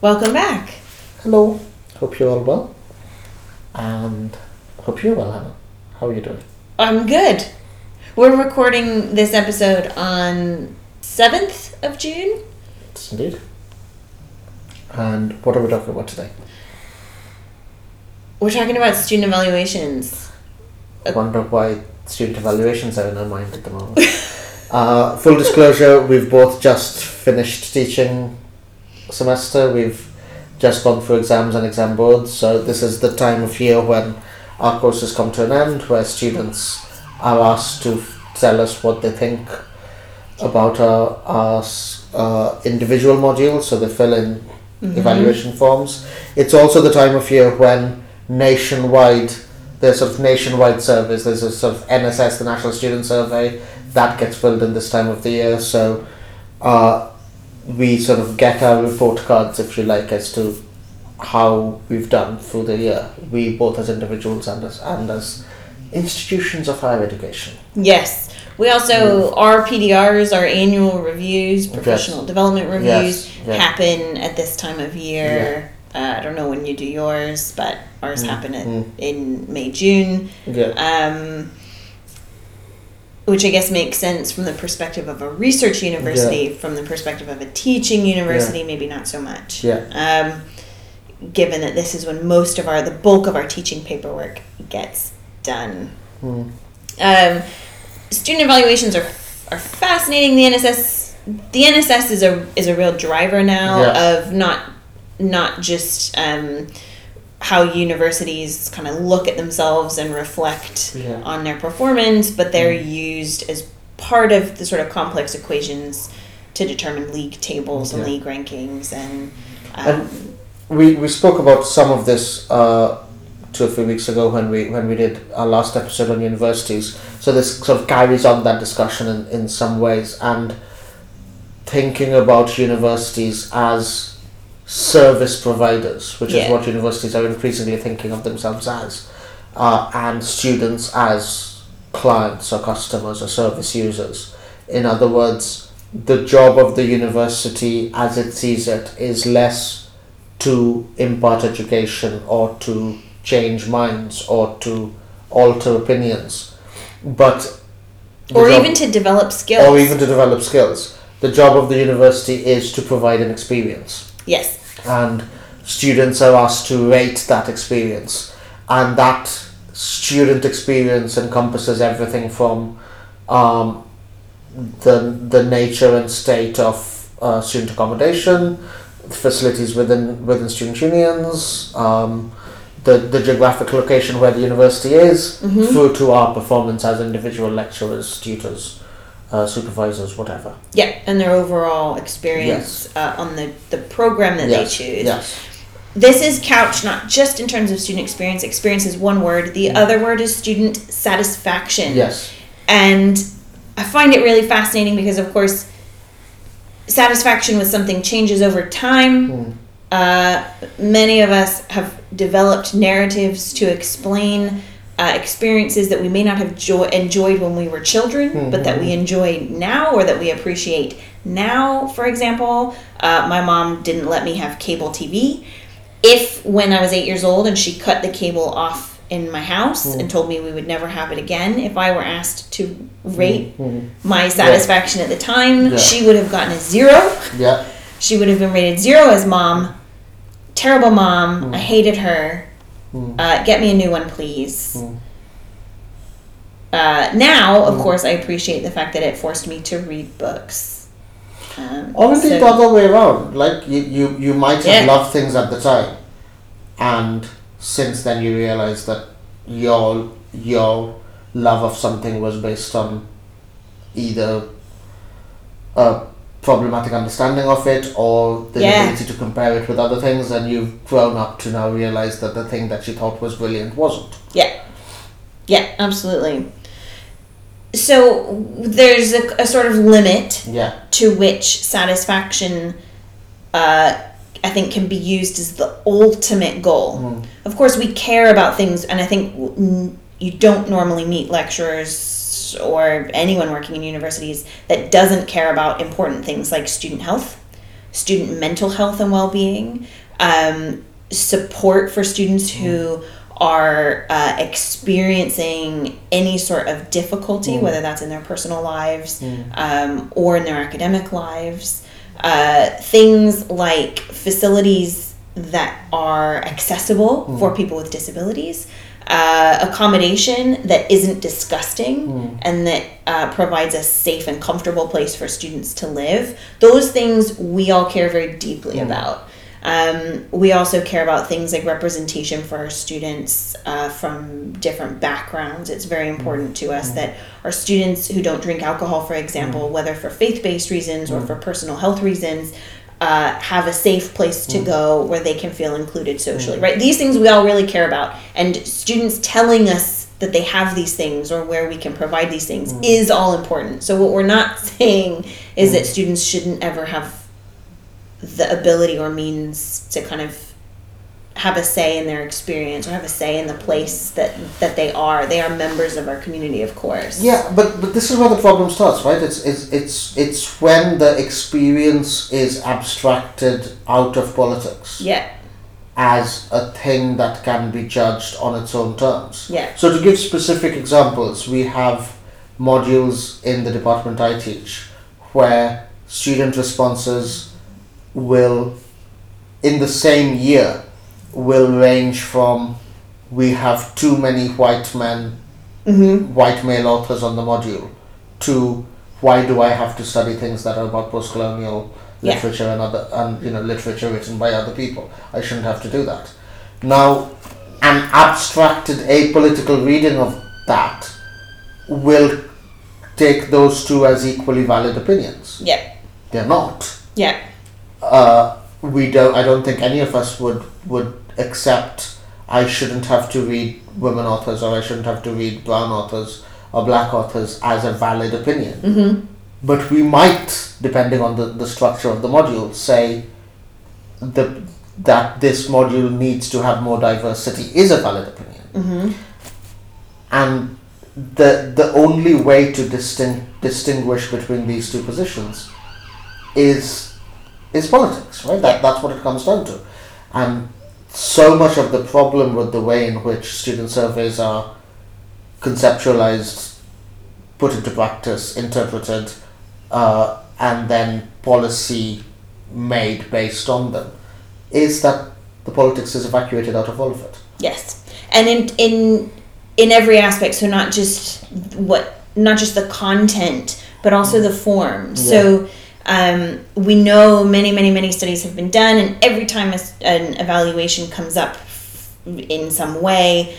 Welcome back. Hello. Hope you're all well. And hope you're well, Hannah. How are you doing? I'm good. We're recording this episode on 7th of June. Yes, indeed. And what are we talking about today? We're talking about student evaluations. I wonder why student evaluations are in our mind at the moment. uh, full disclosure, we've both just finished teaching semester. We've just gone through exams and exam boards. So this is the time of year when our courses come to an end, where students are asked to tell us what they think about our, our uh, individual modules. So they fill in evaluation forms. It's also the time of year when nationwide there's sort of nationwide surveys. There's a sort of NSS, the National Student Survey, that gets filled in this time of the year. So uh, we sort of get our report cards, if you like, as to how we've done through the year. We both as individuals and as and as institutions of higher education. Yes. We also, our PDRs, our annual reviews, professional development reviews, Yes, yeah. happen at this time of year. Uh, I don't know when you do yours, but ours happen at, mm. in May, June. Yeah. um, which I guess makes sense from the perspective of a research university, from the perspective of a teaching university, maybe not so much. Yeah. Um, given that this is when most of our, the bulk of our teaching paperwork gets done. Mm. Um, student evaluations are are fascinating. The NSS, the NSS is a is a real driver now Yeah. of not not just um, how universities kind of look at themselves and reflect Yeah. on their performance, but they're used as part of the sort of complex equations to determine league tables and Yeah. league rankings and. Um, And we, we spoke about some of this uh, two or three weeks ago when we when we did our last episode on universities. So this sort of carries on that discussion in, in some ways and thinking about universities as service providers, which Yeah. is what universities are increasingly thinking of themselves as, uh, and students as clients or customers or service users. In other words, the job of the university as it sees it is less to impart education or to change minds or to alter opinions, but or job- even to develop skills. or even to develop skills. The job of the university is to provide an experience yes. and students are asked to rate that experience. And that student experience encompasses everything from um, the, the nature and state of uh, student accommodation facilities within within student unions um, the, the geographic location where the university is through to our performance as individual lecturers tutors uh, supervisors whatever Yeah, and their overall experience uh, on the, the program that yes they choose. yes This is couched not just in terms of student experience. Experience is one word. The other word is student satisfaction. yes And I find it really fascinating because, of course, satisfaction with something changes over time. Uh, many of us have developed narratives to explain uh, experiences that we may not have jo- enjoyed when we were children, but that we mm-hmm. enjoy now or that we appreciate now. For example, uh, my mom didn't let me have cable TV. If when I was eight years old and she cut the cable off in my house mm-hmm. and told me we would never have it again, if I were asked to mm-hmm. rate my satisfaction at the time, Yeah. she would have gotten a zero. yeah She would have been rated zero as mom. Terrible mom. I hated her. Uh, get me a new one, please. Uh, now, of course, I appreciate the fact that it forced me to read books. Um, indeed so- the other way around. Like you, you, you might have Yeah. loved things at the time, and since then you realize that your your love of something was based on either a problematic understanding of it or the Yeah. ability to compare it with other things, and you've grown up to now realize that the thing that you thought was brilliant wasn't. Yeah. Yeah, absolutely. So there's a, a sort of limit Yeah. to which satisfaction, uh, I think, can be used as the ultimate goal. Of course, we care about things, and I think mm, you don't normally meet lecturers or anyone working in universities that doesn't care about important things like student health, student mental health and well being, um, support for students who are uh, experiencing any sort of difficulty, whether that's in their personal lives um, or in their academic lives. Uh, things like facilities that are accessible for people with disabilities, uh, accommodation that isn't disgusting and that uh, provides a safe and comfortable place for students to live. Those things we all care very deeply about. Um, we also care about things like representation for our students uh, from different backgrounds. It's very important to us that our students who don't drink alcohol, for example, whether for faith based reasons or for personal health reasons, uh, have a safe place to mm. go where they can feel included socially, mm. right? These things we all really care about. And students telling us that they have these things or where we can provide these things mm. is all important. So, what we're not saying is that students shouldn't ever have the ability or means to kind of have a say in their experience or have a say in the place that that they are. They are members of our community, of course. Yeah, but but this is where the problem starts, right? It's it's it's it's when the experience is abstracted out of politics Yeah. as a thing that can be judged on its own terms. Yeah. So to give specific examples, we have modules in the department I teach where student responses will in the same year will range from we have too many white men white male authors on the module to why do I have to study things that are about post colonial Yeah. literature and other and you know literature written by other people. I shouldn't have to do that. Now an abstracted apolitical reading of that will take those two as equally valid opinions. Yeah. They're not. Yeah. Uh, we don't. I don't think any of us would would accept. I shouldn't have to read women authors, or I shouldn't have to read brown authors or black authors as a valid opinion. Mm-hmm. But we might, depending on the, the structure of the module, say the that this module needs to have more diversity is a valid opinion. Mm-hmm. And the the only way to disting, distinguish between these two positions is is politics, right? That that's what it comes down to. And so much of the problem with the way in which student surveys are conceptualized, put into practice, interpreted, uh, and then policy made based on them, is that the politics is evacuated out of all of it. Yes, and in in in every aspect. So not just what, not just the content, but also the form. So. Um, we know many, many, many studies have been done, and every time a an evaluation comes up in some way,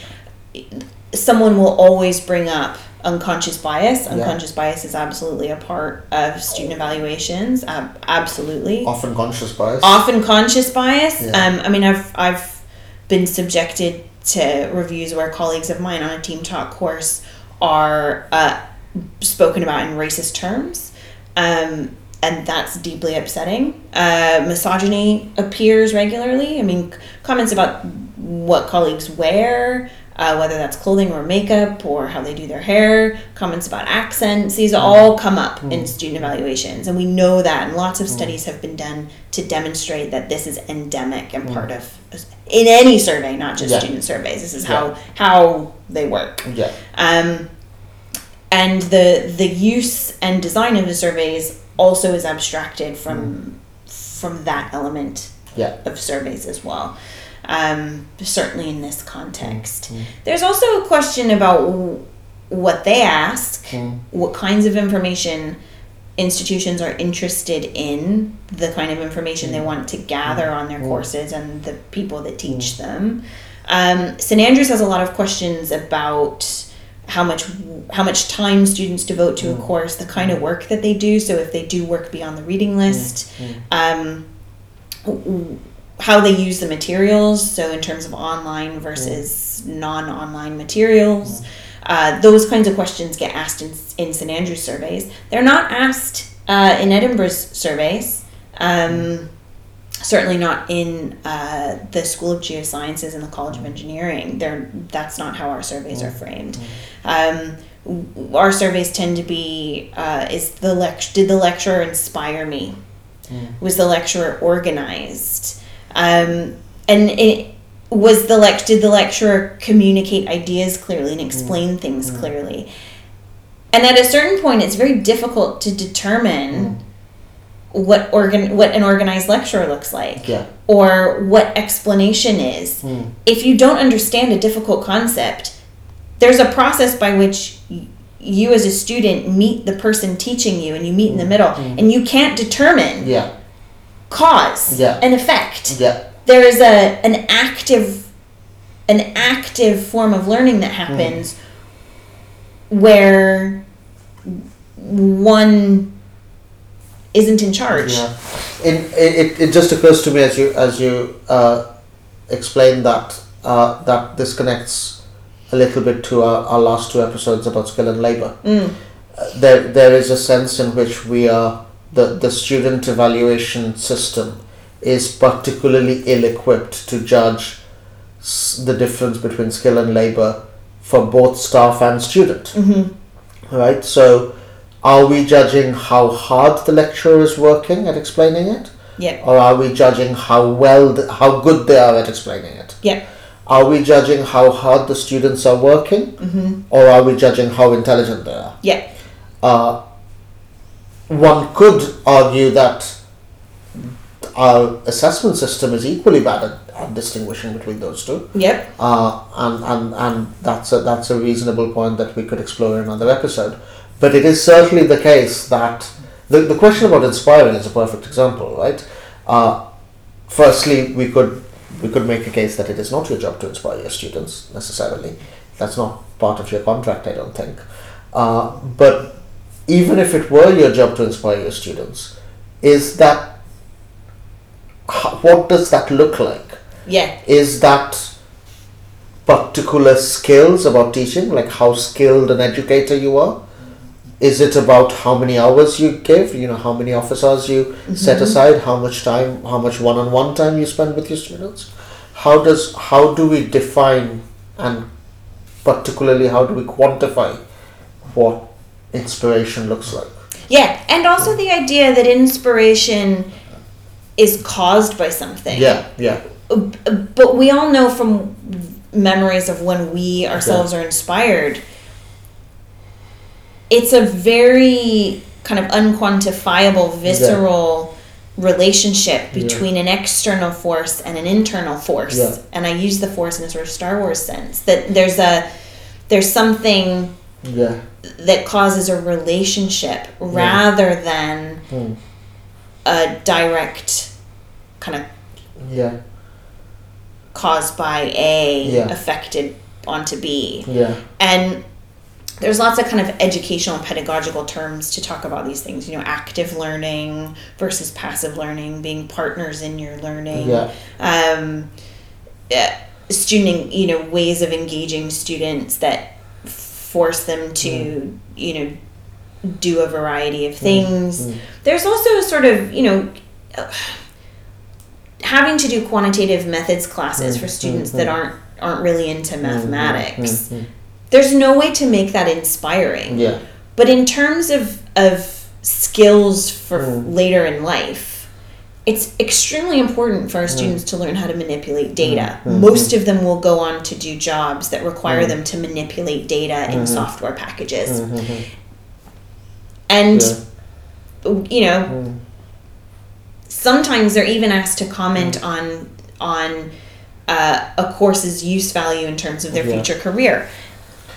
someone will always bring up unconscious bias. Unconscious bias is absolutely a part of student evaluations. ab- absolutely Often conscious bias. often conscious bias. Yeah. Um, I mean, I've I've been subjected to reviews where colleagues of mine on a team talk course are uh, spoken about in racist terms. Um, and that's deeply upsetting. Uh, misogyny appears regularly. I mean, comments about what colleagues wear, uh, whether that's clothing or makeup or how they do their hair, comments about accents, these all come up in student evaluations. And we know that, and lots of studies have been done to demonstrate that this is endemic and part of, in any survey, not just Yeah. student surveys. This is Yeah. how, how they work. yeah. Um, and the the use and design of the surveys also is abstracted from hmm. from that element Yeah. of surveys as well. Um, certainly in this context, hmm. Hmm. there's also a question about w- what they ask, Mm. what kinds of information institutions are interested in, the kind of information they want to gather on their courses, and the people that teach them. Um, St Andrews has a lot of questions about how much how much time students devote to a course, the kind of work that they do. So if they do work beyond the reading list, um, w- w- how they use the materials. So in terms of online versus non-online materials, uh, those kinds of questions get asked in in St Andrews surveys. They're not asked uh, in Edinburgh's surveys. Um, certainly not in uh, the School of Geosciences and the College of Engineering. They're, that's not how our surveys are framed. Um, w- our surveys tend to be uh, is the lect- did the lecturer inspire me? Was the lecturer organized? Um, and it was the lect- did the lecturer communicate ideas clearly and explain things clearly? And at a certain point, it's very difficult to determine what organ what an organized lecture looks like Yeah. or what explanation is. Hmm. If you don't understand a difficult concept, there's a process by which you as a student meet the person teaching you and you meet in the hmm. middle hmm. and you can't determine Yeah. cause Yeah. and effect. Yeah. There is a an active an active form of learning that happens where one isn't in charge. Yeah. In, it, it, it just occurs to me as you as you uh, explain that uh, that this connects a little bit to our, our last two episodes about skill and labor. Mm. Uh, there there is a sense in which we are the the student evaluation system is particularly ill equipped to judge s- the difference between skill and labor for both staff and student. Mm-hmm. Right? So, are we judging how hard the lecturer is working at explaining it? Yep. Or are we judging how well, th- how good they are at explaining it? Yep. Are we judging how hard the students are working? Mm-hmm. Or are we judging how intelligent they are? Yep. Uh, one could argue that our assessment system is equally bad at, at distinguishing between those two. Yep. Uh, and, and, and that's a, that's a reasonable point that we could explore in another episode. But it is certainly the case that the, the question about inspiring is a perfect example, right? Uh, firstly, we could we could make a case that it is not your job to inspire your students necessarily. That's not part of your contract, I don't think. Uh, but even if it were your job to inspire your students, is that what does that look like? Yeah. is that particular skills about teaching like how skilled an educator you are is it about how many hours you give? You know how many office hours you mm-hmm. set aside? How much time how much one-on-one time you spend with your students? How does how do we define and particularly how do we quantify what inspiration looks like? Yeah. And also the idea that inspiration is caused by something. yeah yeah. But we all know from memories of when we ourselves are inspired, it's a very kind of unquantifiable, visceral relationship between an external force and an internal force. Yeah. And I use the force in a sort of Star Wars sense that there's a there's something yeah that causes a relationship rather than Hmm. a direct kind of yeah caused by A Yeah. affected onto B. yeah And there's lots of kind of educational and pedagogical terms to talk about these things, you know, active learning versus passive learning, being partners in your learning. yeah. Um, uh, student, you know, ways of engaging students that force them to, mm. you know, do a variety of mm. things. Mm. There's also sort of, you know, having to do quantitative methods classes for students that aren't aren't really into mathematics. There's no way to make that inspiring. yeah. But in terms of of skills for mm. later in life, it's extremely important for our mm. students to learn how to manipulate data. Mm. Mm-hmm. Most of them will go on to do jobs that require them to manipulate data in mm-hmm. software packages. Mm-hmm. And you know, sometimes they're even asked to comment on on uh, a course's use value in terms of their Yeah. future career.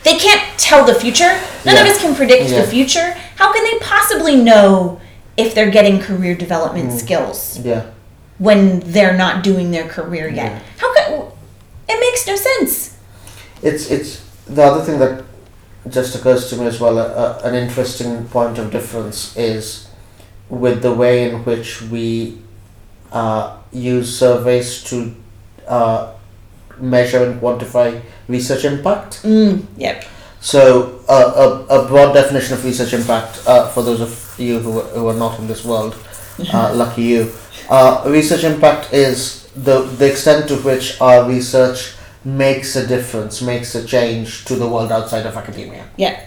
They can't tell the future. None of us can predict Yeah. the future. How can they possibly know if they're getting career development skills yeah when they're not doing their career yet? How could it makes no sense. it's it's the other thing that just occurs to me as well. A, a, an interesting point of difference is with the way in which we uh, use surveys to uh, measure and quantify research impact. Mm, yep. So, uh, a, a broad definition of research impact uh, for those of you who, are- who are not in this world, uh, lucky you. Uh, research impact is the, the extent to which our research makes a difference, makes a change to the world outside of academia. Yeah.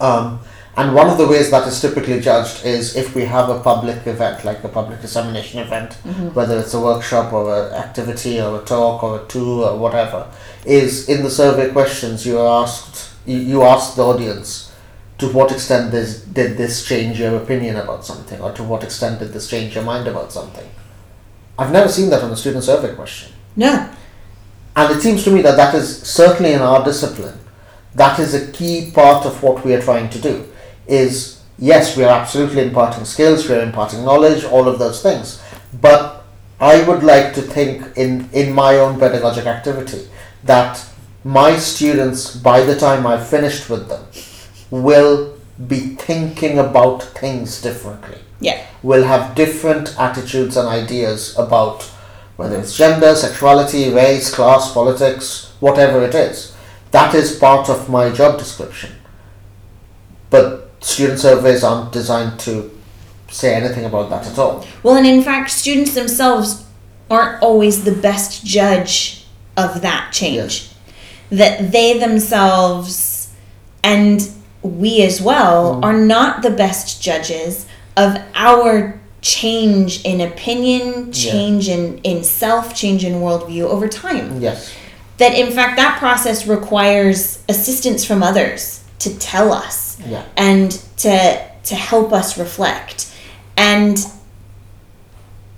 Um, and one of the ways that is typically judged is if we have a public event, like a public dissemination event, mm-hmm. whether it's a workshop or an activity or a talk or a tour or whatever, is in the survey questions you are asked, you, you ask the audience to what extent this, did this change your opinion about something or to what extent did this change your mind about something. I've never seen that on a student survey question. No. And it seems to me that that is certainly in our discipline. That is a key part of what we are trying to do. Is yes, we are absolutely imparting skills, we are imparting knowledge, all of those things. But I would like to think in in my own pedagogic activity that my students, by the time I've finished with them, will be thinking about things differently Yeah. will have different attitudes and ideas about whether it's gender, sexuality, race, class, politics, whatever it is. That is part of my job description. But student surveys aren't designed to say anything about that at all. Well, and in fact, students themselves aren't always the best judge of that change. That they themselves and we as well mm. are not the best judges of our change in opinion, change in, in self, change in worldview over time. Yes. That in fact, that process requires assistance from others to tell us Yeah. and to to help us reflect. And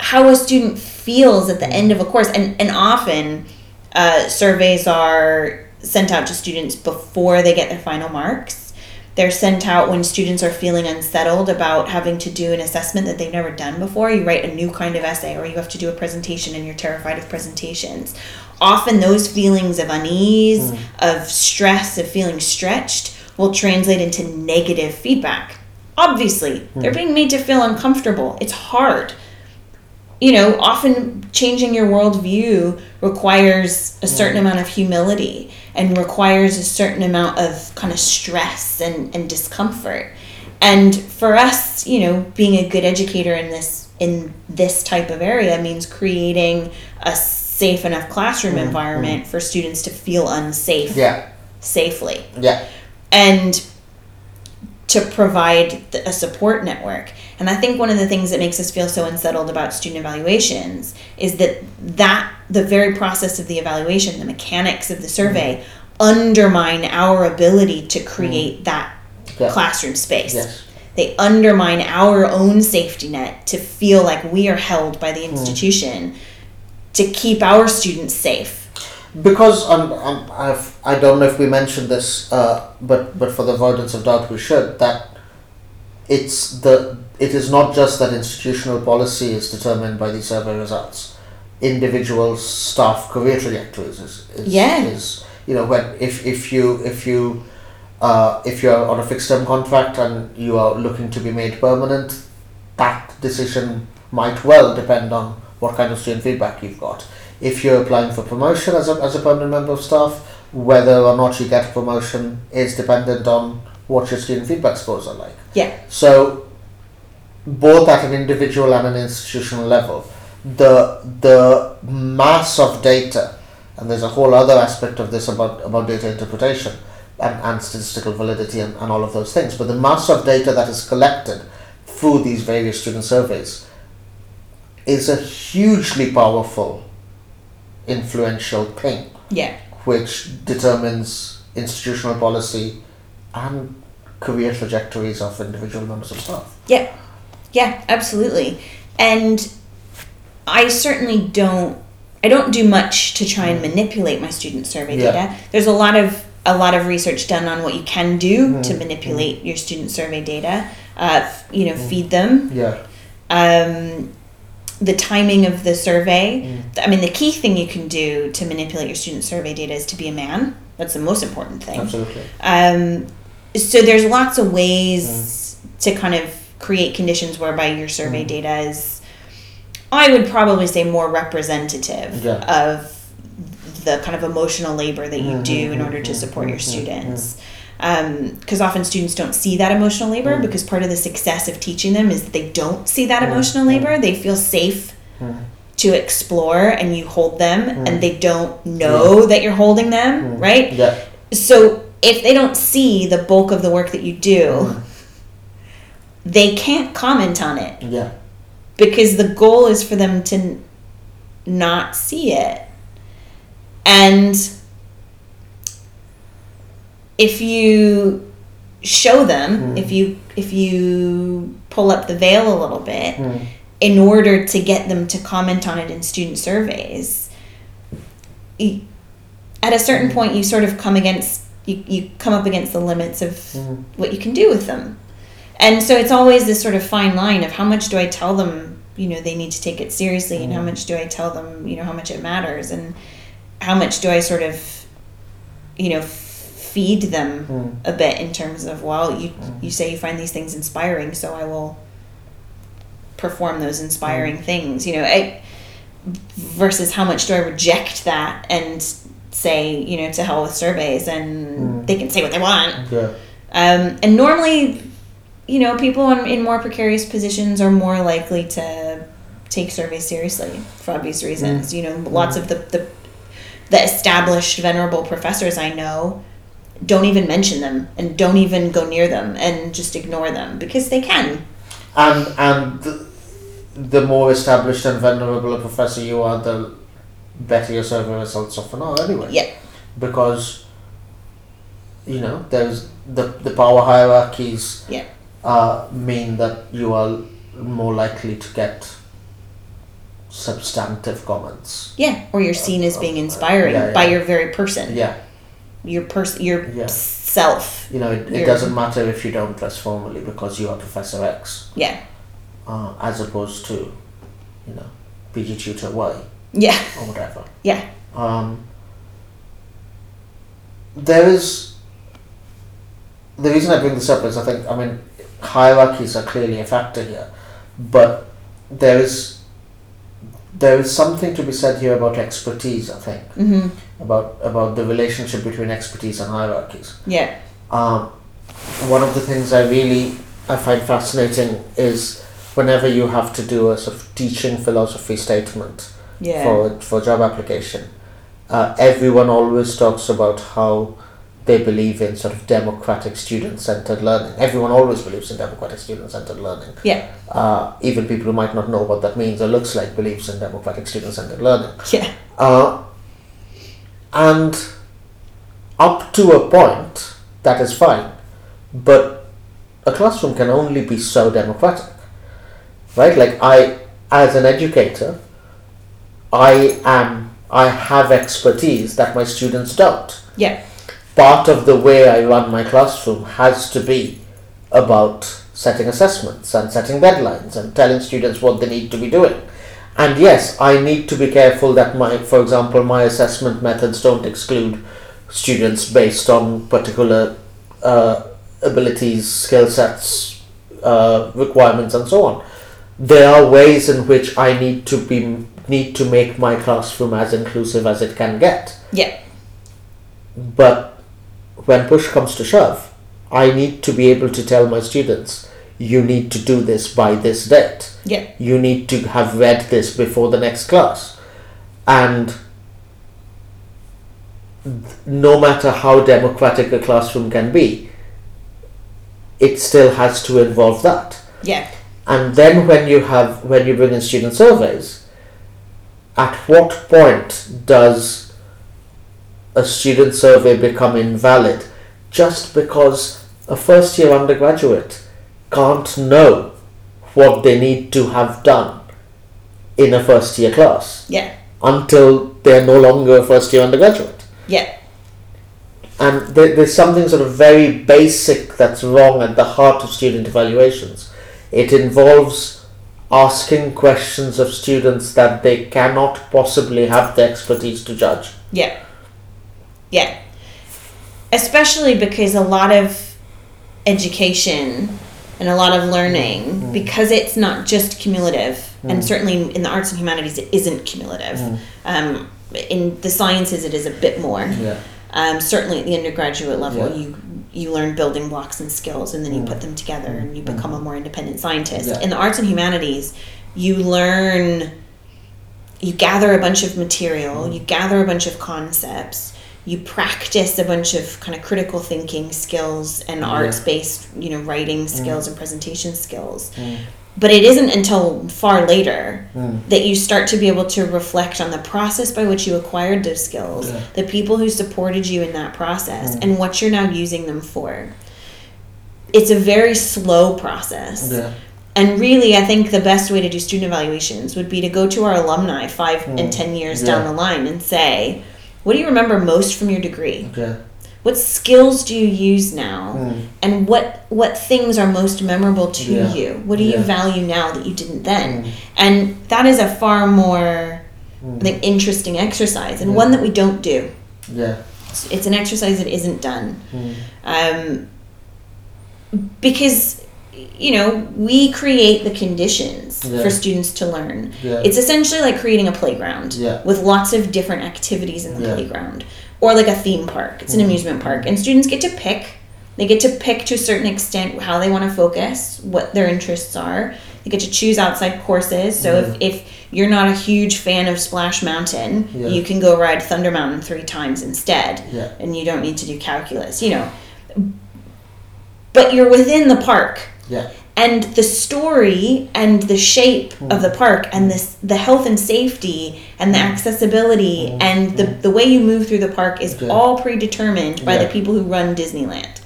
how a student feels at the end of a course and and often uh, surveys are sent out to students before they get their final marks. They're sent out when students are feeling unsettled about having to do an assessment that they've never done before. You write a new kind of essay or you have to do a presentation and you're terrified of presentations. Often those feelings of unease of stress of feeling stretched will translate into negative feedback. Obviously they're hmm. being made to feel uncomfortable. It's hard. You know often changing your worldview requires a certain hmm. amount of humility and requires a certain amount of kind of stress and, and discomfort. And for us you know being a good educator in this in this type of area means creating a safe enough classroom hmm. environment for students to feel unsafe Yeah. safely. Yeah. And to provide a support network. And I think one of the things that makes us feel so unsettled about student evaluations is that that the very process of the evaluation, the mechanics of the survey, mm-hmm. undermine our ability to create mm-hmm. that Yeah. classroom space. Yes. They undermine our own safety net to feel like we are held by the mm-hmm. institution to keep our students safe. Because um, um, I've, I don't know if we mentioned this, uh, but but for the avoidance of doubt, we should that it's the it is not just that institutional policy is determined by these survey results. Individual staff career trajectories is, is, Yeah. is you know when if if you if you uh, if you're on a fixed term contract and you are looking to be made permanent, that decision might well depend on what kind of student feedback you've got. If you're applying for promotion as a, as a permanent member of staff, whether or not you get a promotion is dependent on what your student feedback scores are like. Yeah. So, both at an individual and an institutional level, the the mass of data, and there's a whole other aspect of this about about data interpretation and, and statistical validity and, and all of those things. But the mass of data that is collected through these various student surveys is a hugely powerful, influential thing Yeah. which determines institutional policy and career trajectories of individual members of staff. Yeah, yeah, absolutely. And I certainly don't. I don't do much to try and manipulate my student survey Mm. Yeah. data. There's a lot of a lot of research done on what you can do Mm. to manipulate your student survey data. Uh, you know, Mm. feed them. Yeah. Um, the timing of the survey. Mm. I mean, the key thing you can do to manipulate your student survey data is to be a man. That's the most important thing Absolutely. um, so there's lots of ways mm. to kind of create conditions whereby your survey mm. data is i would probably say more representative Yeah. of the kind of emotional labor that you mm-hmm, do in order to mm-hmm, support your mm-hmm, students Um, because often students don't see that emotional labor mm. because part of the success of teaching them is that they don't see that mm. emotional mm. labor. They feel safe to explore and you hold them and they don't know that you're holding them right? Yeah. so if they don't see the bulk of the work that you do they can't comment on it. Yeah. because the goal is for them to not see it. And if you show them hmm. if you if you pull up the veil a little bit hmm. in order to get them to comment on it in student surveys at a certain hmm. point you sort of come against you, you come up against the limits of what you can do with them. And so it's always this sort of fine line of how much do i tell them you know they need to take it seriously and how much do i tell them you know how much it matters and how much do i sort of you know feed them hmm. a bit in terms of well you hmm. you say you find these things inspiring so i will perform those inspiring hmm. things you know I, versus how much do i reject that and say you know to hell with surveys and they can say what they want. Yeah. um, and normally, you know, people in, in more precarious positions are more likely to take surveys seriously for obvious reasons. You know, lots of the, the the established venerable professors I know don't even mention them and don't even go near them and just ignore them because they can. And and the, the more established and venerable a professor you are, the better your survey results often are anyway. Yeah. Because you know there's the the power hierarchies Yeah. uh, mean that you are more likely to get substantive comments. Yeah, or you're seen as being inspiring Yeah, yeah. by your very person, Yeah, your person, your Yeah. self. you know it, it doesn't matter if you don't dress formally because you are Professor X, Yeah, uh, as opposed to you know PG tutor Y yeah, or whatever. yeah, um, there is the reason I bring this up is I think I mean hierarchies are clearly a factor here, but there is there is something to be said here about expertise. I think hmm about about the relationship between expertise and hierarchies. yeah, Um, one of the things I really I find fascinating is whenever you have to do a sort of teaching philosophy statement yeah, for for job application, uh, everyone always talks about how they believe in sort of democratic student centered learning. Everyone always believes in democratic student centered learning. yeah, Uh, even people who might not know what that means or looks like believes in democratic student centered learning. yeah, Uh, and up to a point, that is fine. But a classroom can only be so democratic. Right? Like, I, as an educator, I am, I have expertise that my students don't. yeah, Part of the way I run my classroom has to be about setting assessments and setting deadlines and telling students what they need to be doing. And yes, I need to be careful that my, for example, my assessment methods don't exclude students based on particular uh, abilities, skill sets, uh, requirements, and so on. There are ways in which I need to be need to make my classroom as inclusive as it can get. yeah, But when push comes to shove, I need to be able to tell my students, you need to do this by this date. yeah, You need to have read this before the next class. And no matter how democratic a classroom can be, it still has to involve that. yeah, And then when you have when you bring in student surveys, at what point does a student survey become invalid just because a first year undergraduate can't know what they need to have done in a first year class yeah, until they're no longer a first year undergraduate? yeah, And there, there's something sort of very basic that's wrong at the heart of student evaluations. It involves asking questions of students that they cannot possibly have the expertise to judge. yeah, yeah. Especially because a lot of education and a lot of learning mm. Mm. because it's not just cumulative and mm. certainly in the arts and humanities it isn't cumulative. Um, in the sciences it is a bit more. Yeah. um, certainly at the undergraduate level Yeah. you you learn building blocks and skills and then you put them together and you become a more independent scientist. Yeah. in the arts and humanities you learn you gather a bunch of material you gather a bunch of concepts you practice a bunch of kind of critical thinking skills and arts based you know writing mm. skills and presentation skills. Mm. But it isn't until far later mm. that you start to be able to reflect on the process by which you acquired those skills Yeah. the people who supported you in that process and what you're now using them for. It's a very slow process. Yeah. and really, I think the best way to do student evaluations would be to go to our alumni five and ten years down the line and say, what do you remember most from your degree? Yeah. What skills do you use now? Mm. And what what things are most memorable to Yeah. you? What do you value now that you didn't then? Mm. And that is a far more I think interesting exercise and one that we don't do. Yeah. It's, it's an exercise that isn't done. Mm. Um, because you know we create the conditions Yeah. for students to learn. Yeah. it's essentially like creating a playground Yeah. with lots of different activities in the playground or like a theme park. It's an mm-hmm. amusement park and students get to pick. They get to pick to a certain extent how they want to focus what their interests are. They get to choose outside courses. So if, if you're not a huge fan of splash mountain you can go ride thunder mountain three times instead Yeah. and you don't need to do calculus you know. But you're within the park Yeah. and the story and the shape of the mm. park and this the health and safety and the mm. accessibility mm. and the, the way you move through the park is Yeah. all predetermined by the people who run Disneyland.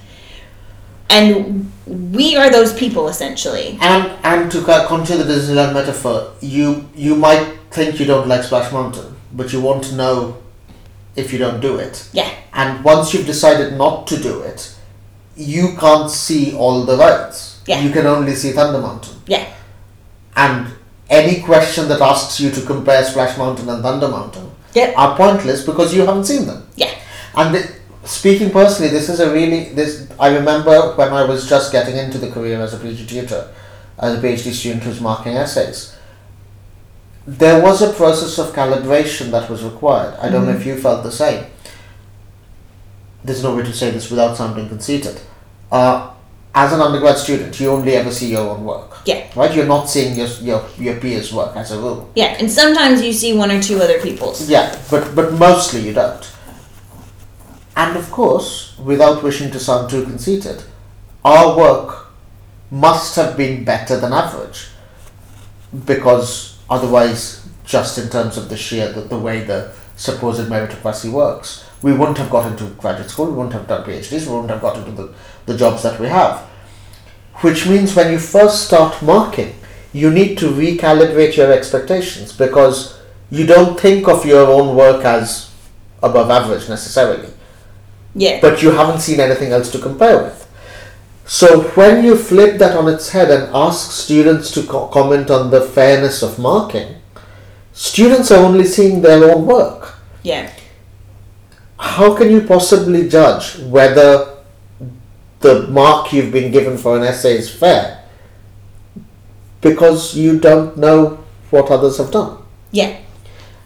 And we are those people essentially. And and to co- continue the Disneyland metaphor, you you might think you don't like Splash Mountain, but you won't know if you don't do it. Yeah. And once you've decided not to do it, you can't see all the rides. Yeah. You can only see Thunder Mountain. Yeah. And any question that asks you to compare Splash Mountain and Thunder Mountain Yeah. are pointless because you haven't seen them. Yeah. And th- speaking personally, this is a really this. I remember when I was just getting into the career as a PhD tutor, as a PhD student who's marking essays. There was a process of calibration that was required. I don't know if you felt the same. There's no way to say this without sounding conceited. Uh, as an undergrad student, you only ever see your own work. Yeah. Right? You're not seeing your, your, your peers' work as a rule. Yeah. And sometimes you see one or two other people's. Yeah, but but mostly you don't. And of course, without wishing to sound too conceited, our work must have been better than average. Because otherwise, just in terms of the sheer the, the way the supposed meritocracy works, we wouldn't have got into graduate school, we wouldn't have done PhDs, we wouldn't have got into the, the jobs that we have. Which means when you first start marking, you need to recalibrate your expectations because you don't think of your own work as above average necessarily, Yeah. but you haven't seen anything else to compare with. So when you flip that on its head and ask students to co- comment on the fairness of marking, students are only seeing their own work. Yeah. How can you possibly judge whether the mark you've been given for an essay is fair? Because you don't know what others have done. Yeah.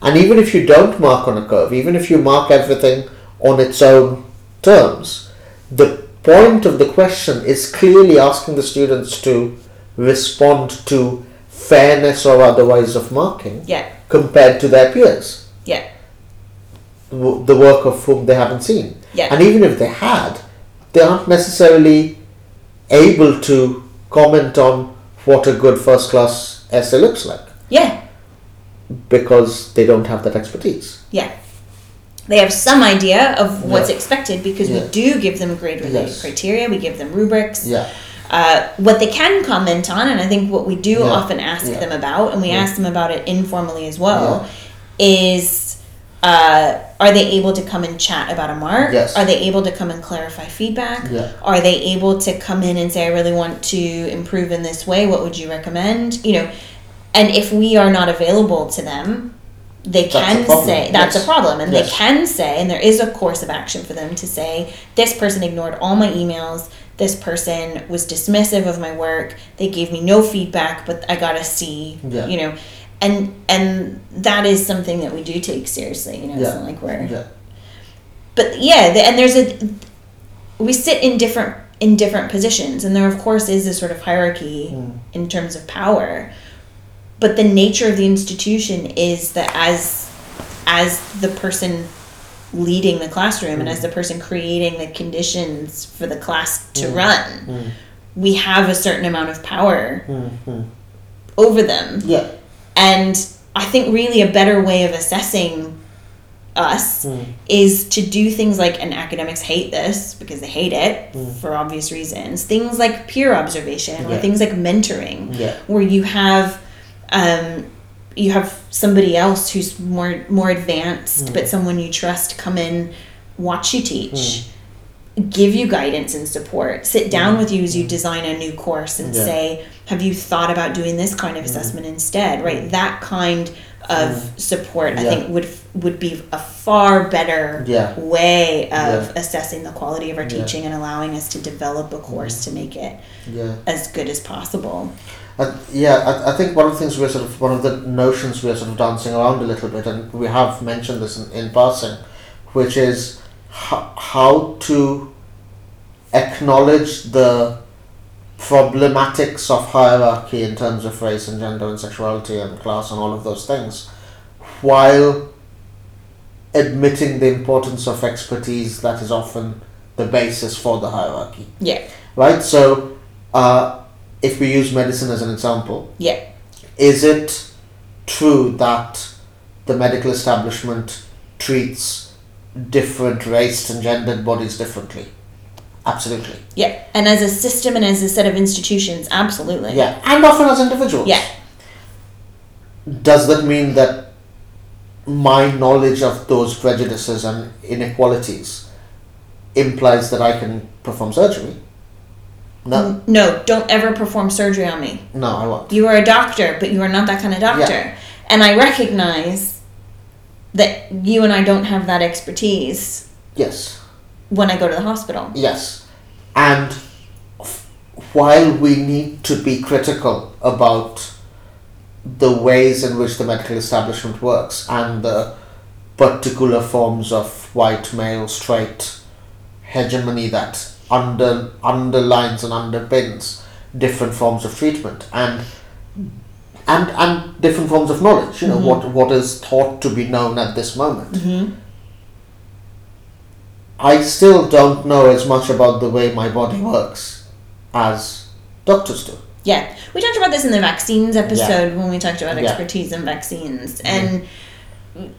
And even if you don't mark on a curve, even if you mark everything on its own terms, the point of the question is clearly asking the students to respond to fairness or otherwise of marking Yeah. compared to their peers, Yeah. the work of whom they haven't seen. Yeah. And even if they had, they aren't necessarily able to comment on what a good first class essay looks like Yeah. because they don't have that expertise. Yeah. They have some idea of what's Yeah. expected because Yeah. we do give them grade related Yes. criteria, we give them rubrics. Yeah. Uh, what they can comment on, and I think what we do Yeah. often ask them about, and we ask them about it informally as well, is uh, are they able to come and chat about a mark? Yes. Are they able to come and clarify feedback? Yeah. Are they able to come in and say, I really want to improve in this way? What would you recommend? You know, and if we are not available to them, they can problem, say that's yes. a problem, and Yes. they can say, and there is a course of action for them to say, this person ignored all my emails. this person was dismissive of my work. They gave me no feedback, but I got a C. Yeah. You know, and and that is something that we do take seriously. You know, it's not like we're Yeah. but yeah the, and there's a we sit in different in different positions and there of course is a sort of hierarchy hmm. in terms of power. But the nature of the institution is that as as the person leading the classroom and as hmm. the person creating the conditions for the class to hmm. run we have a certain amount of power over them. Yeah. And I think really a better way of assessing us hmm. is to do things like, and academics hate this because they hate it hmm. for obvious reasons, things like peer observation or things like mentoring, Yeah. where you have. Um, you have somebody else who's more more advanced, hmm. but someone you trust come in, watch you teach, give you guidance and support, sit down mm-hmm. with you as you mm-hmm. design a new course and Yeah. say, have you thought about doing this kind of mm-hmm. assessment instead? Right, that kind of support I think would would be a far better Yeah. way of Yeah. assessing the quality of our Yeah. teaching and allowing us to develop a course to make it Yeah. as good as possible. Uh, yeah, I, I think one of the things we're sort of one of the notions we're sort of dancing around a little bit, and we have mentioned this in, in passing, which is ho- how to acknowledge the problematics of hierarchy in terms of race and gender and sexuality and class and all of those things, while admitting the importance of expertise that is often the basis for the hierarchy. Yeah, Right? So, uh, if we use medicine as an example, yeah, is it true that the medical establishment treats different raced and gendered bodies differently? Absolutely. yeah. And as a system and as a set of institutions, absolutely. Yeah, and often as individuals. Yeah. Does that mean that my knowledge of those prejudices and inequalities implies that I can perform surgery? No, No, don't ever perform surgery on me. no, I won't. You are a doctor, but you are not that kind of doctor. Yeah. And I recognize that you and I don't have that expertise Yes. when I go to the hospital. Yes. And f- while we need to be critical about the ways in which the medical establishment works and the particular forms of white male straight hegemony that under underlines and underpins different forms of treatment and and and different forms of knowledge you know mm-hmm. what what is thought to be known at this moment mm-hmm. I still don't know as much about the way my body works as doctors do. Yeah. We talked about this in the vaccines episode when we talked about Yeah. expertise in vaccines. Mm-hmm. And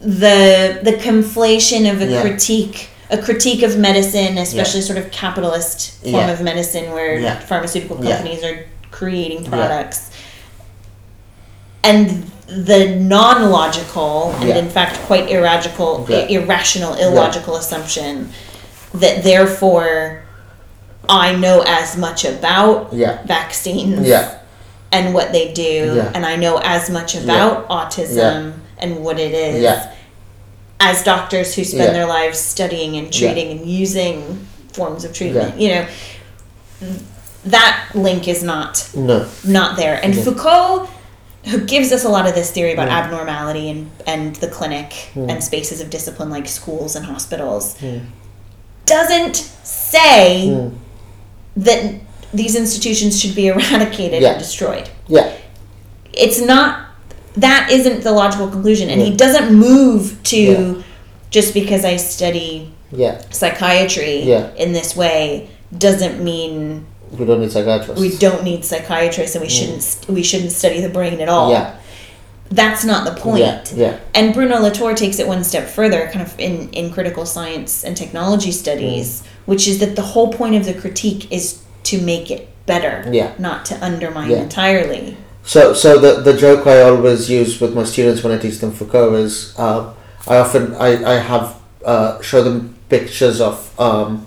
the the conflation of a Yeah. critique a critique of medicine, especially sort of capitalist form Yeah. of medicine where Yeah. pharmaceutical Yeah. companies are creating products. And the non logical and Yeah. in fact quite irrational Yeah. irrational, illogical assumption that therefore I know as much about Yeah. vaccines Yeah. and what they do, Yeah. and I know as much about autism and what it is Yeah. as doctors who spend Yeah. their lives studying and Yeah. treating and using forms of treatment. You know, that link is not No. not there. And. Foucault, who gives us a lot of this theory about abnormality and, and the clinic and spaces of discipline like schools and hospitals, doesn't say that these institutions should be eradicated or destroyed. Yeah. It's not that isn't the logical conclusion and he doesn't move to just because I study Yeah. psychiatry in this way doesn't mean We don't need psychiatrists. we don't need psychiatrists and we shouldn't st- we shouldn't study the brain at all. Mm. Yeah. That's not the point. Yeah. Yeah. And Bruno Latour takes it one step further, kind of in, in critical science and technology studies, Mm. which is that the whole point of the critique is to make it better, Yeah. not to undermine Yeah. entirely. So, so the, the joke I always use with my students when I teach them Foucault is uh, I often I, I have uh, show them pictures of um,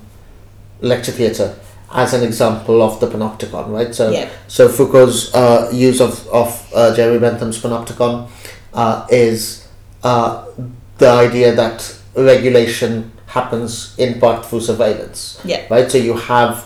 lecture theatre as an example of the panopticon, right? So, Yeah. so Foucault's uh, use of of uh, Jeremy Bentham's panopticon uh, is uh, the idea that regulation happens in part through surveillance. Yeah. Right. So you have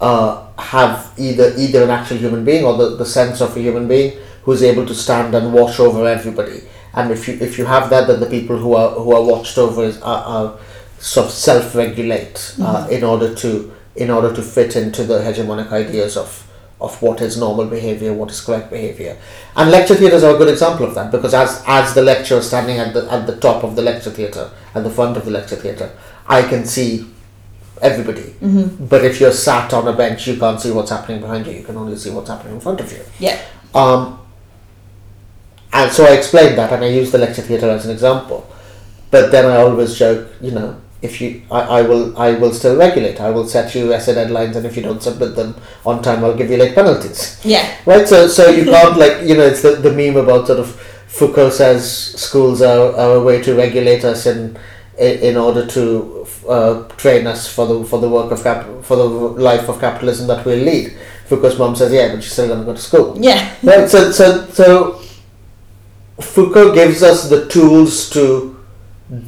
uh, have either either an actual human being or the, the sense of a human being who's able to stand and watch over everybody. And if you if you have that, then the people who are who are watched over is, are, are sort of self regulate uh, in order to in order to fit into the hegemonic ideas of of what is normal behavior, what is correct behavior. And lecture theatres are a good example of that because as as the lecturer standing at the at the top of the lecture theatre, at the front of the lecture theatre, I can see everybody. But if you're sat on a bench, you can't see what's happening behind you. You can only see what's happening in front of you. Yeah. Um, and so I explained that, and I used the lecture theatre as an example. But then I always joke, you know, if you, I, I will, I will still regulate. I will set you essay deadlines, and if you don't submit them on time, I'll give you late penalties. Yeah. Right. So, so you can't like, you know, it's the, the meme about sort of Foucault says schools are, are a way to regulate us in in in order to uh, train us for the for the work of cap for the life of capitalism that we'll lead. Foucault's mom says, yeah, but you're still going to go to school. Yeah. Right. So, so, so Foucault gives us the tools to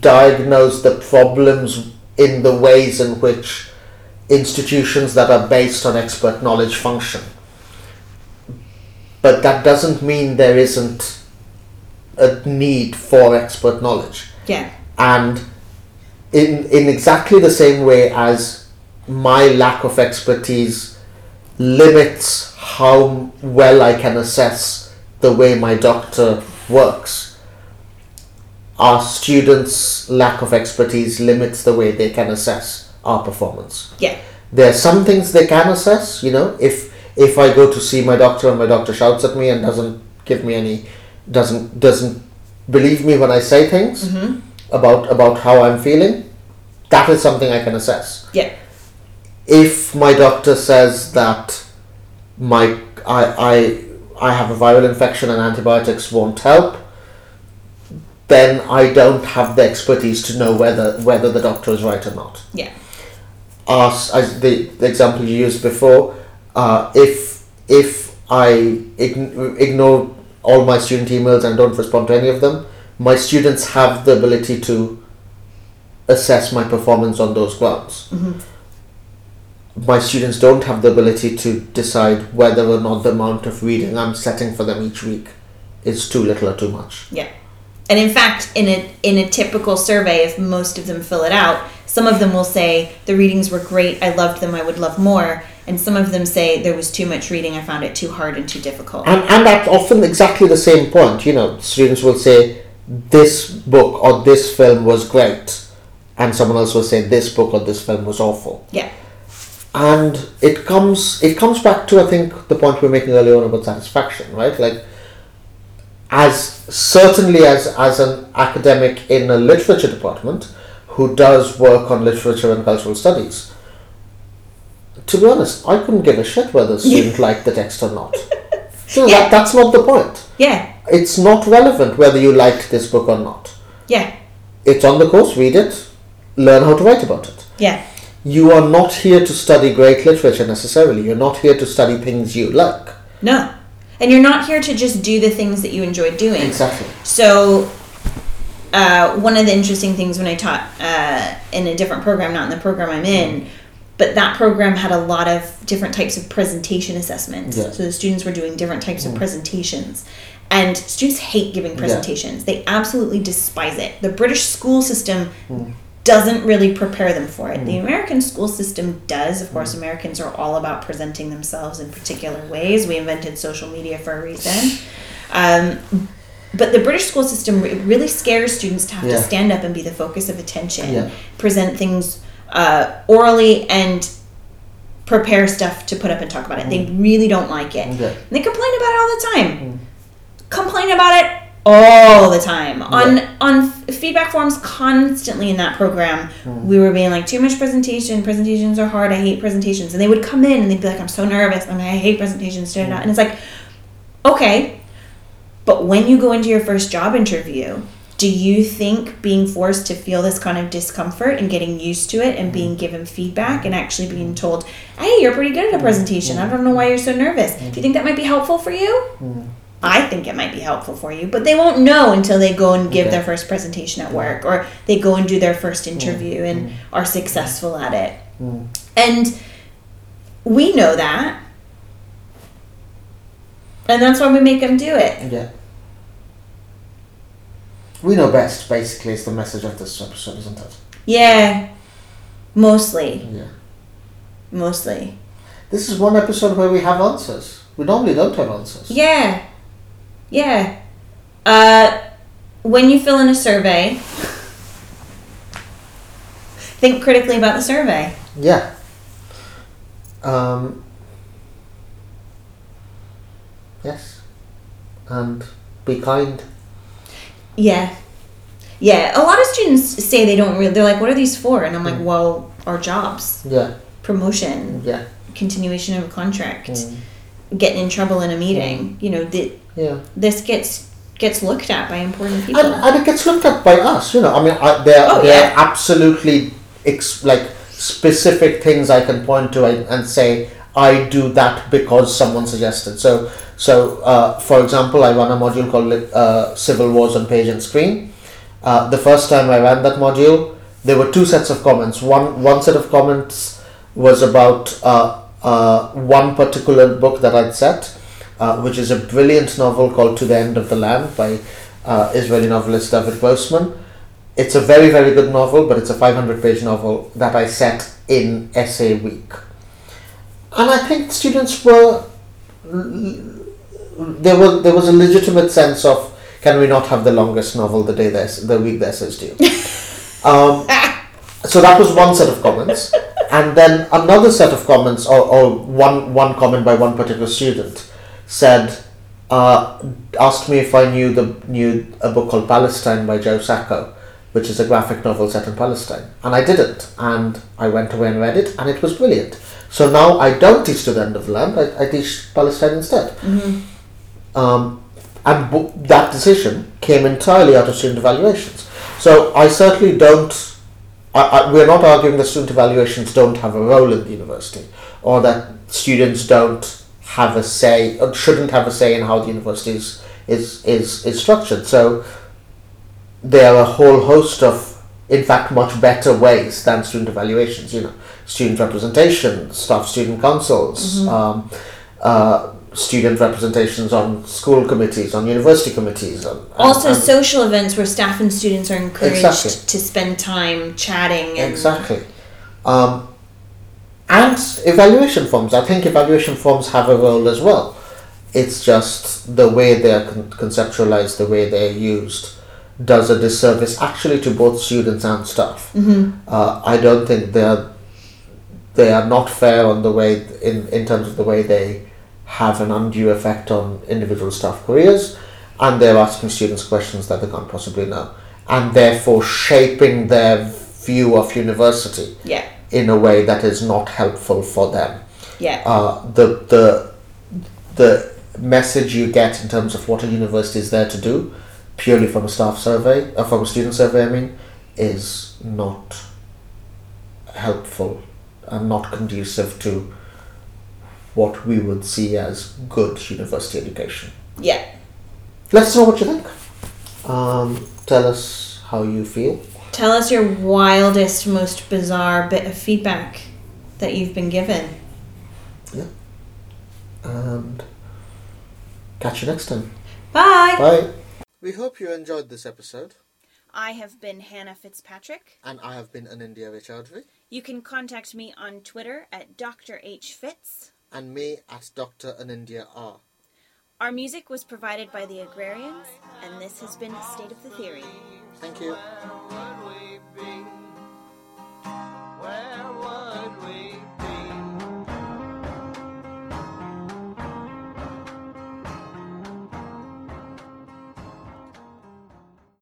diagnose the problems in the ways in which institutions that are based on expert knowledge function. But that doesn't mean there isn't a need for expert knowledge Yeah. and in in exactly the same way as my lack of expertise limits how well I can assess the way my doctor works our students lack of expertise limits the way they can assess our performance Yeah. there are some things they can assess you know if if i go to see my doctor and my doctor shouts at me and doesn't give me any doesn't doesn't believe me when i say things mm-hmm. about about how i'm feeling that is something i can assess Yeah. if my doctor says that my I, I I have a viral infection and antibiotics won't help, then I don't have the expertise to know whether whether the doctor is right or not. Yeah. As, as the, the example you used before, uh, if if I ign- ignore all my student emails and don't respond to any of them, my students have the ability to assess my performance on those grounds my students don't have the ability to decide whether or not the amount of reading I'm setting for them each week is too little or too much. Yeah. And in fact, in a in a typical survey, if most of them fill it out, some of them will say the readings were great, I loved them, I would love more, and some of them say there was too much reading, I found it too hard and too difficult. And, and at often exactly the same point, you know, students will say this book or this film was great, and someone else will say this book or this film was awful. Yeah. and it comes it comes back to I think the point we were making earlier on about satisfaction, right? Like as certainly as as an academic in a literature department who does work on literature and cultural studies. To be honest, I couldn't give a shit whether a student liked the text or not. So Yeah. that, that's not the point. Yeah. It's not relevant whether you liked this book or not. Yeah. It's on the course, read it, learn how to write about it Yeah. you are not here to study great literature necessarily. You're not here to study things you like. No. And you're not here to just do the things that you enjoy doing. Exactly. So, uh, one of the interesting things when I taught uh, in a different program, not in the program I'm in, but that program had a lot of different types of presentation assessments. Yeah. So the students were doing different types of presentations. And students hate giving presentations. They absolutely despise it. The British school system doesn't really prepare them for it. The American school system does. Of course, Americans are all about presenting themselves in particular ways. We invented social media for a reason. Um, but the British school system really scares students to have Yeah. to stand up and be the focus of attention, Yeah. present things uh, orally, and prepare stuff to put up and talk about it. They really don't like it. And they complain about it all the time. Complain about it all the time on on feedback forms constantly in that program. Hmm. We were being like too much presentation. Presentations are hard. I hate presentations. And they would come in and they'd be like, I'm so nervous. I mean, I hate presentations. Da. Hmm. And it's like, okay, but when you go into your first job interview, do you think being forced to feel this kind of discomfort and getting used to it and hmm. being given feedback and actually being told, hey, you're pretty good at a presentation. I don't know why you're so nervous. Do you think that might be helpful for you? I think it might be helpful for you, but they won't know until they go and give Okay. their first presentation at work or they go and do their first mm. interview and mm. are successful at it. Mm. And we know that. And that's why we make them do it. Yeah. We know best, basically, is the message of this episode, isn't it? Yeah. Mostly. Yeah. Mostly. This is one episode where we have answers. We normally don't have answers. Yeah. Yeah. Uh, when you fill in a survey, think critically about the survey. Yeah. Um, yes. And be kind. Yeah. Yeah. A lot of students say they don't really, they're like, what are these for? And I'm like, well, our jobs, Yeah. promotion, Yeah. continuation of a contract, Mm. getting in trouble in a meeting. You know, the, Yeah. this gets gets looked at by important people. And, and it gets looked at by us, you know. I mean, I, there, Oh, there yeah. are absolutely ex- like specific things I can point to and, and say I do that because someone suggested. So, so uh, for example, I run a module called uh, Civil Wars on Page and Screen. Uh, the first time I ran that module, there were two sets of comments. One one set of comments was about uh, uh, one particular book that I'd set, uh, which is a brilliant novel called To the End of the Land by uh, Israeli novelist David Grossman. It's a very, very good novel, but it's a 500 page novel that I set in essay week. And I think students were. There was, there was a legitimate sense of can we not have the longest novel the day the, the week the essays due? um, so that was one set of comments. And then another set of comments, or, or one, one comment by one particular student, said, uh, asked me if I knew the knew a book called Palestine by Joe Sacco, which is a graphic novel set in Palestine, and I didn't, and I went away and read it, and it was brilliant. So now I don't teach to the end of the land; I, I teach Palestine instead. Um, and bo- that decision came entirely out of student evaluations. So I certainly don't. I, I, we're not arguing that student evaluations don't have a role in the university, or that students don't have a say or shouldn't have a say in how the university is is, is, is structured. So there are a whole host of, in fact, much better ways than student evaluations. You know, student representation, staff student councils, um, uh, student representations on school committees, on university committees. Also, social events where staff and students are encouraged Exactly. to spend time chatting and Exactly. Um, and evaluation forms. I think evaluation forms have a role as well. It's just the way they are con- conceptualized, the way they're used, does a disservice actually to both students and staff. Uh, I don't think they're they are not fair on the way in, in terms of the way they have an undue effect on individual staff careers and they're asking students questions that they can't possibly know and therefore shaping their view of university yeah, in a way that is not helpful for them. Yeah, uh, the the the message you get in terms of what a university is there to do purely from a staff survey uh, from a student survey I mean is not helpful and not conducive to what we would see as good university education. Yeah. let us know what you think. Um, tell us how you feel Tell us your wildest, most bizarre bit of feedback that you've been given. Yeah. and catch you next time Bye. bye we hope you enjoyed this episode I have been Hannah Fitzpatrick. and I have been Anindya Raychaudhuri You can contact me on Twitter at Dr. H. Fitz. and me at Dr. Anindya R. Our music was provided by the Agrarians, and this has been State of the Theory. Thank you. Where would we be?